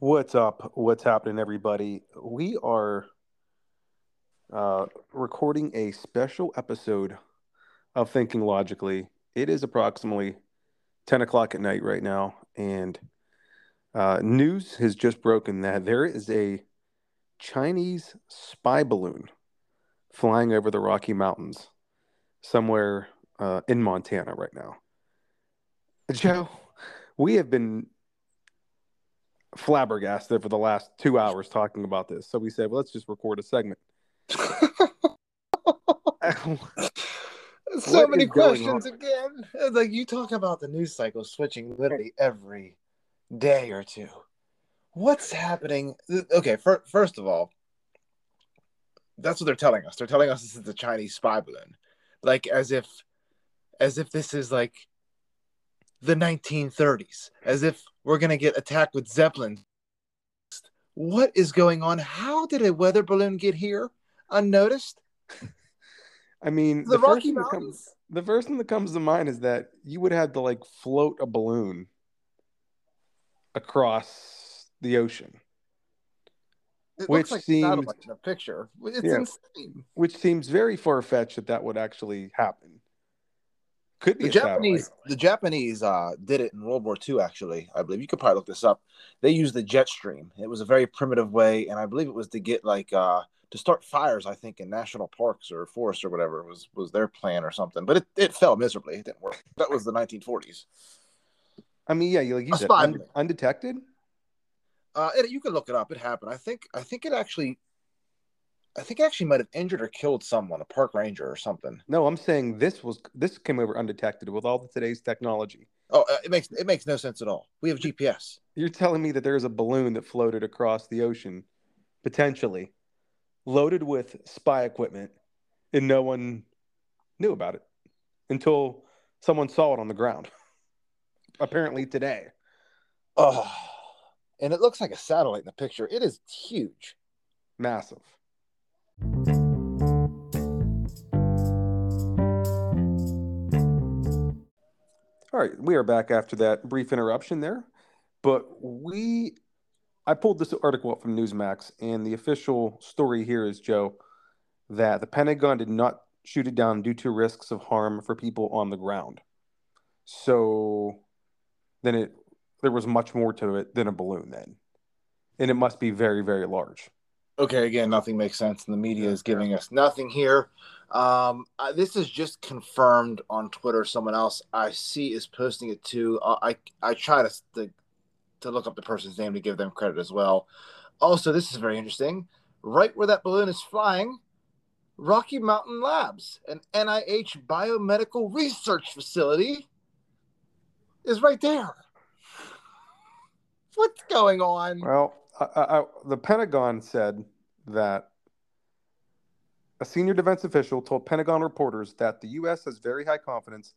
What's up? What's happening, everybody? We are uh, recording a special episode of Thinking Logically. It is approximately 10 o'clock at night right now, and uh, news has just broken that there is a Chinese spy balloon flying over the Rocky Mountains somewhere uh, in Montana right now. Joe, we have been flabbergasted for the last two hours talking about this. So we said, well, let's just record a segment. so What many questions again. It's Like you talk about the news cycle switching literally every day or two. What's happening? Okay, fir- first of all, that's what they're telling us. They're telling us this is the Chinese spy balloon, like as if, as if this is like the 1930s, as if we're gonna get attacked with zeppelins. What is going on? How did a weather balloon get here unnoticed? I mean, The, the, first Rocky thing that comes, Mountains. the first thing that comes to mind is that you would have to like float a balloon across the ocean, It Which like seems- a in a picture. It's Yeah. insane. which seems very far fetched that that would actually happen. Could be The. Japanese, the Japanese uh, did it in World War II. Actually, I believe you could probably look this up. They used the jet stream. It was a very primitive way, and I believe it was to get like uh, to start fires. I think in national parks or forests or whatever was was their plan or something. But it, it fell miserably. It didn't work. That was the 1940s. I mean, yeah, you like you said, un- undetected. Uh, it, you can look it up. It happened. I think. I think it actually. I think actually might have injured or killed someone, a park ranger or something. No, I'm saying this was this came over undetected with all the today's technology. Oh, uh, it makes it makes no sense at all. We have GPS. You're telling me that there's a balloon that floated across the ocean, potentially loaded with spy equipment, and no one knew about it until someone saw it on the ground. Apparently today. Oh, and it looks like a satellite in the picture. It is huge. Massive. All right, we are back after that brief interruption there. But we, I pulled this article up from Newsmax, and the official story here is, Joe, that the Pentagon did not shoot it down due to risks of harm for people on the ground. So then it, there was much more to it than a balloon then. And it must be very, very large. Okay, again, nothing makes sense, and the media is giving us nothing here. Um, uh, this is just confirmed on Twitter. Someone else I see is posting it too. Uh, I I try to, to to look up the person's name to give them credit as well. Also, this is very interesting. Right where that balloon is flying, Rocky Mountain Labs, an NIH biomedical research facility, is right there. What's going on? Well, I, I, the Pentagon said that a senior defense official told Pentagon reporters that the U.S. has very high confidence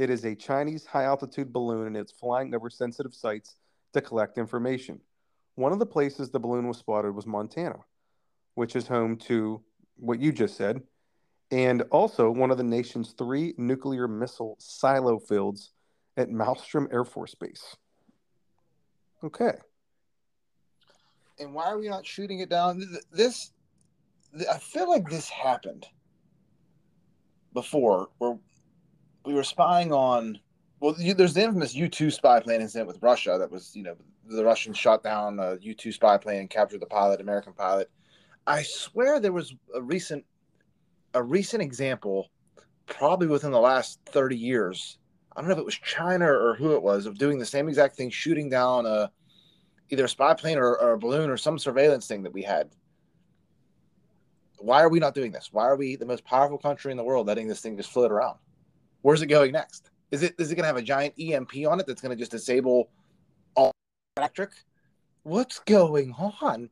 it is a Chinese high altitude balloon and it's flying over sensitive sites to collect information. One of the places the balloon was spotted was Montana, which is home to what you just said, and also one of the nation's three nuclear missile silo fields at Malmstrom Air Force Base. Okay. And why are we not shooting it down? Th- This, I feel like this happened before, where we were spying on. Well, you, there's the infamous U two spy plane incident with Russia. That was, you know, the Russians shot down a U two spy plane and captured the pilot, American pilot. I swear there was a recent, a recent example, probably within the last thirty years. I don't know if it was China or who it was of doing the same exact thing, shooting down a either a spy plane or, or a balloon or some surveillance thing that we had. Why are we not doing this? Why are we the most powerful country in the world letting this thing just float around? Where's it going next? Is it is it going to have a giant EMP on it that's going to just disable all electric? What's going on?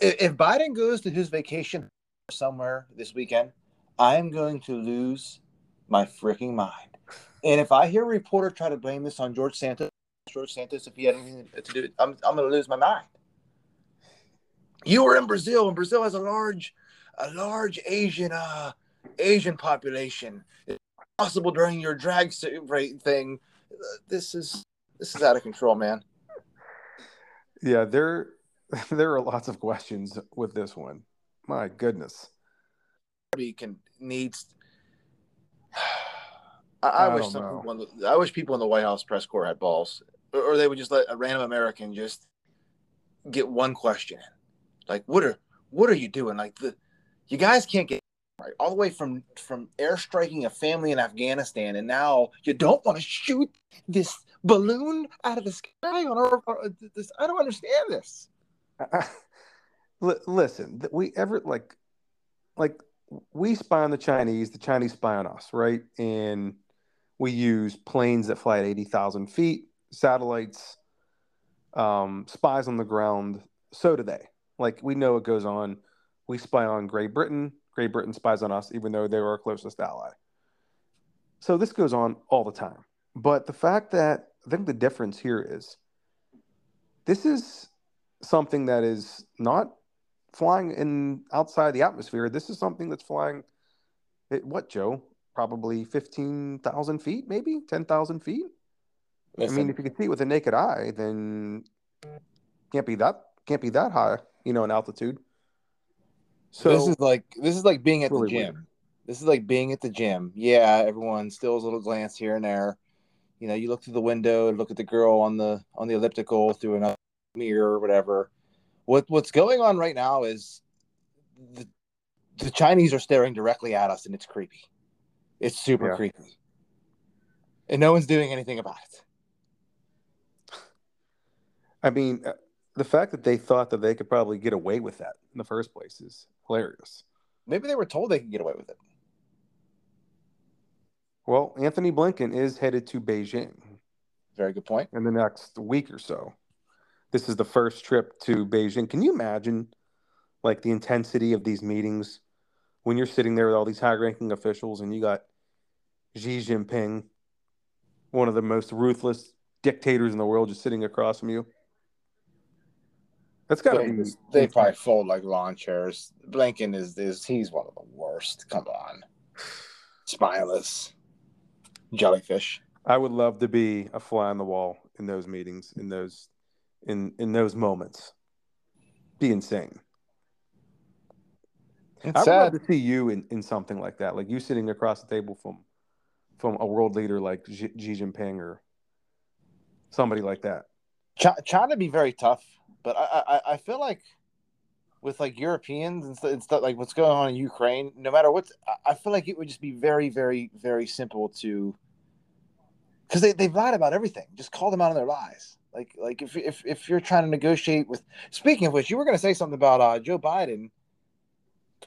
If Biden goes to his vacation somewhere this weekend, I am going to lose my freaking mind. And if I hear a reporter try to blame this on George Santos, George Santos, if he had anything to do, I'm, I'm going to lose my mind. You were in Brazil, and Brazil has a large, a large Asian, uh, Asian population. It's possible during your drag rate thing. This is this is out of control, man. Yeah, there there are lots of questions with this one. My goodness. Can needs. I, I, I wish people the, I wish people in the White House press corps had balls, or, they would just let a random American just get one question in. Like, what are what are you doing? Like the you guys can't get right all the way from from airstriking a family in Afghanistan, and now you don't want to shoot this balloon out of the sky on our, our- this. I don't understand this. Li- Listen, we ever like like we spy on the Chinese, the Chinese spy on us, right? And we use planes that fly at 80,000 feet, satellites, um, spies on the ground. So do they. Like we know what goes on. We spy on Great Britain. Great Britain spies on us, even though they were our closest ally. So this goes on all the time. But the fact that I think the difference here is this is something that is not flying in outside the atmosphere. This is something that's flying at what, Joe? Probably 15,000 feet, maybe 10,000 feet. I mean, if you can see it with the naked eye, then can't be that can't be that high, you know, in altitude. So this is like this is like being at Really the gym. weird. This is like being at the gym. Yeah, everyone steals a little glance here and there. You know, you look through the window and look at the girl on the on the elliptical through another mirror or whatever. What what's going on right now is the the Chinese are staring directly at us and it's creepy. It's super Yeah. creepy. And no one's doing anything about it. I mean, uh, the fact that they thought that they could probably get away with that in the first place is hilarious. Maybe they were told they could get away with it. Well, Antony Blinken is headed to Beijing Very good point. in the next week or so. This is the first trip to Beijing. Can you imagine like the intensity of these meetings when you're sitting there with all these high-ranking officials and you got Xi Jinping, one of the most ruthless dictators in the world, just sitting across from you? That's got to They, be. they probably fold like lawn chairs. Blinken is is he's one of the worst. Come on, spineless jellyfish. I would love to be a fly on the wall in those meetings, in those, in in those moments. Be insane. It's I would sad. love to see you in, in something like that, like you sitting across the table from from a world leader like Xi Jinping or somebody like that. Chi- China be very tough, but I, I I feel like with like Europeans and stuff, and stuff like what's going on in Ukraine, no matter what, I- feel like it would just be very very very simple to because they they've lied about everything. Just call them out on their lies. Like like if if if you're trying to negotiate with. Speaking of which, you were going to say something about uh, Joe Biden.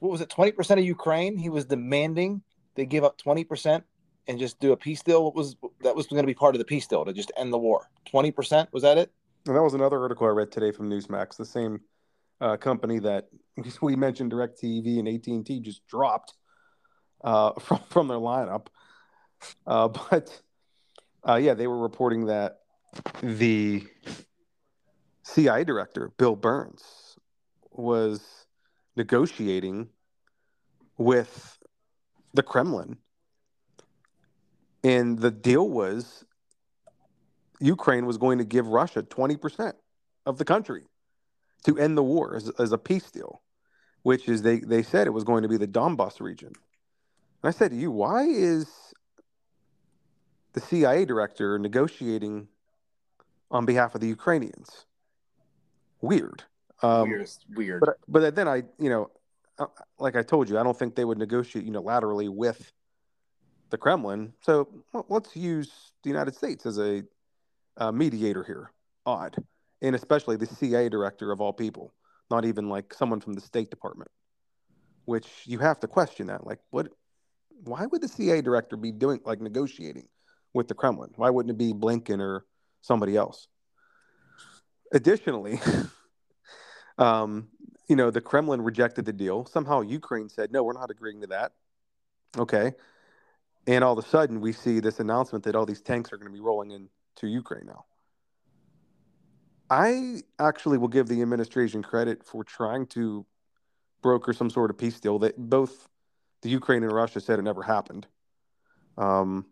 What was it? Twenty percent of Ukraine. He was demanding they give up twenty percent and just do a peace deal. What was that was going to be part of the peace deal to just end the war? Twenty percent was that it? And that was another article I read today from Newsmax, the same uh, company that we mentioned, DirecTV and AT and T, just dropped uh, from from their lineup. Uh, but uh, yeah, they were reporting that the CIA director Bill Burns was negotiating with the Kremlin, and the deal was Ukraine was going to give Russia 20% of the country to end the war as, as a peace deal, which is they, they said it was going to be the Donbass region. And I said to you, why is the CIA director negotiating on behalf of the Ukrainians? Weird. Um, weird, weird. but but then I, you know, uh, like I told you, I don't think they would negotiate unilaterally with the Kremlin. So well, let's use the United States as a uh, mediator here. Odd, and especially the CIA director of all people, not even like someone from the State Department, which you have to question that. Like, what? Why would the CIA director be doing like negotiating with the Kremlin? Why wouldn't it be Blinken or somebody else? Additionally, um, you know, the Kremlin rejected the deal. Somehow Ukraine said, no, we're not agreeing to that. Okay. And all of a sudden, we see this announcement that all these tanks are going to be rolling into Ukraine now. I actually will give the administration credit for trying to broker some sort of peace deal that both the Ukraine and Russia said it never happened. Um,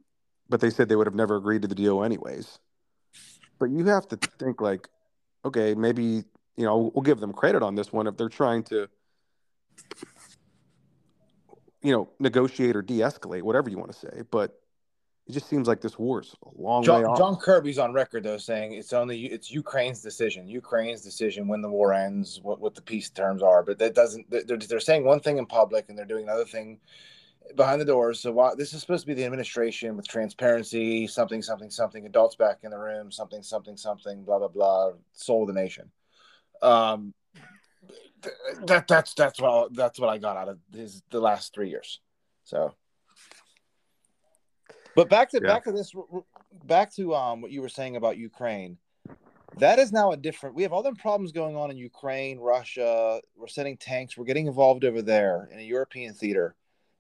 but they said they would have never agreed to the deal anyways. But you have to think like okay, maybe you know we'll give them credit on this one if they're trying to you know negotiate or de-escalate, whatever you want to say, but it just seems like this war's a long John, way off. John Kirby's on record though saying it's only it's Ukraine's decision. Ukraine's decision when the war ends, what what the peace terms are. But that doesn't. They're, they're saying one thing in public and they're doing another thing behind the doors. So why, this is supposed to be the administration with transparency, something, something, something, adults back in the room, something, something, something, blah blah blah, soul of the nation. Um, that that's that's what that's what I got out of his the last three years. So, but back to Yeah. back to this, back to um what you were saying about Ukraine. That is now a different. We have other problems going on in Ukraine, Russia. We're sending tanks. We're getting involved over there in a European theater.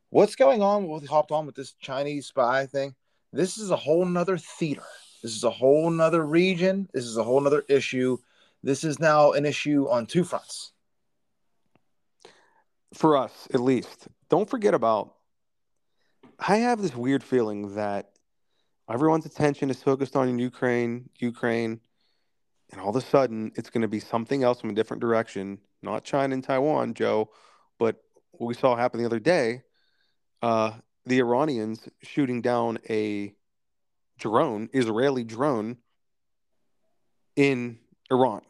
What's going on? We hopped on with this Chinese spy thing. This is a whole nother theater. This is a whole nother region. This is a whole nother issue. This is now an issue on two fronts. for us at least don't forget about i have this weird feeling that everyone's attention is focused on ukraine ukraine and all of a sudden it's going to be something else from a different direction not china and taiwan joe but what we saw happen the other day uh, the iranians shooting down a drone israeli drone in iran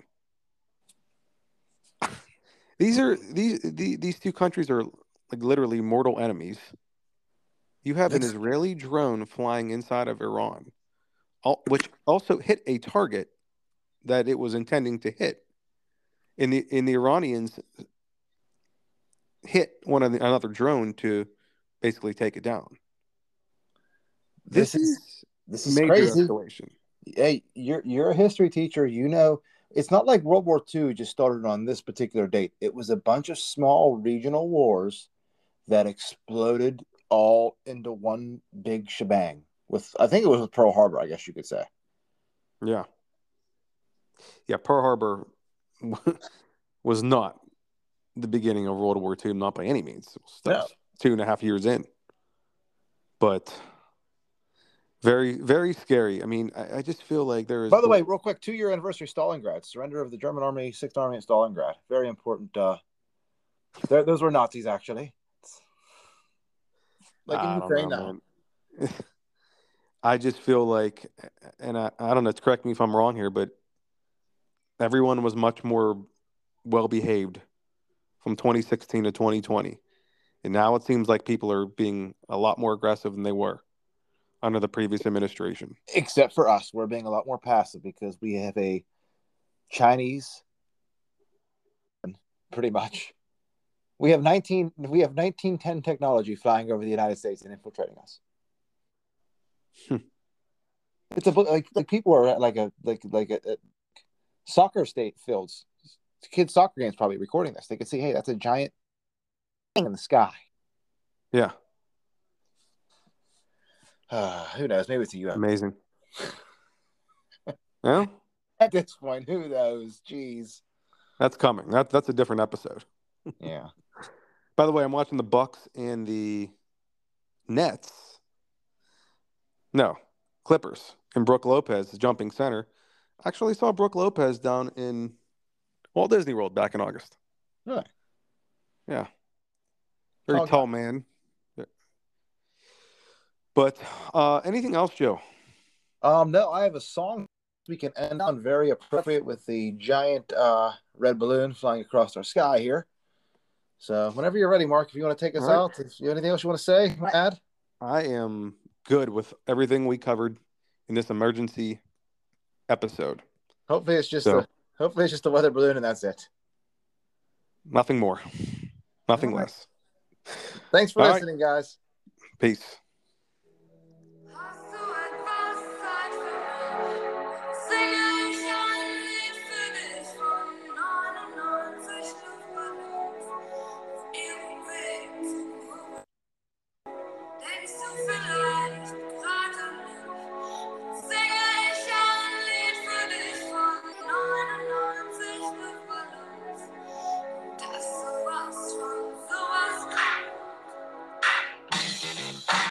these are these the, these two countries are like literally mortal enemies. You have an Israeli drone flying inside of Iran, al- which also hit a target that it was intending to hit. In the in the Iranians hit one of the, another drone to basically take it down. This, This is- is, This is major crazy. escalation. Hey, you're you're a history teacher. You know it's not like World War II just started on this particular date. It was a bunch of small regional wars that exploded all into one big shebang. With I think it was with Pearl Harbor. I guess you could say. Yeah. Yeah, Pearl Harbor was not the beginning of World War II, not by any means. It was still No. two and a half years in. But very, very scary. I mean, I, I just feel like there is. By the way, real quick, two year anniversary Stalingrad surrender of the German Army, Sixth Army at Stalingrad. Very important. Uh, those were Nazis actually. Like in Ukraine know, now. I just feel like, and I, I don't know, correct me if I'm wrong here, but everyone was much more well behaved from 2016 to 2020. And now it seems like people are being a lot more aggressive than they were under the previous administration. except for us we're being a lot more passive because we have a chinese pretty much we have 19 we have 1910 technology flying over the united states and infiltrating us Hmm. it's a like, like people are at like a like like a, a soccer state fields kids soccer games probably recording this they could see hey that's a giant thing in the sky Yeah, who knows maybe it's a UFO. amazing. yeah, at this point who knows jeez that's coming. That, that's a different episode. yeah By the way, I'm watching the Bucks and the Nets. No, Clippers and Brooke Lopez jumping center. Actually saw Brooke Lopez down in Walt Disney World back in August. Really? Yeah. Very Tall tall, man. But uh, anything else, Joe? Um, no, I have a song we can end on very appropriate with the giant uh, red balloon flying across our sky here. So whenever you're ready, Mark, if you want to take us right. out, if you have anything else you want to say, add? I am good with everything we covered in this emergency episode. Hopefully it's just So- a hopefully it's just a weather balloon and that's it. Nothing more. Nothing right. less. Thanks for All right. listening, guys. Peace.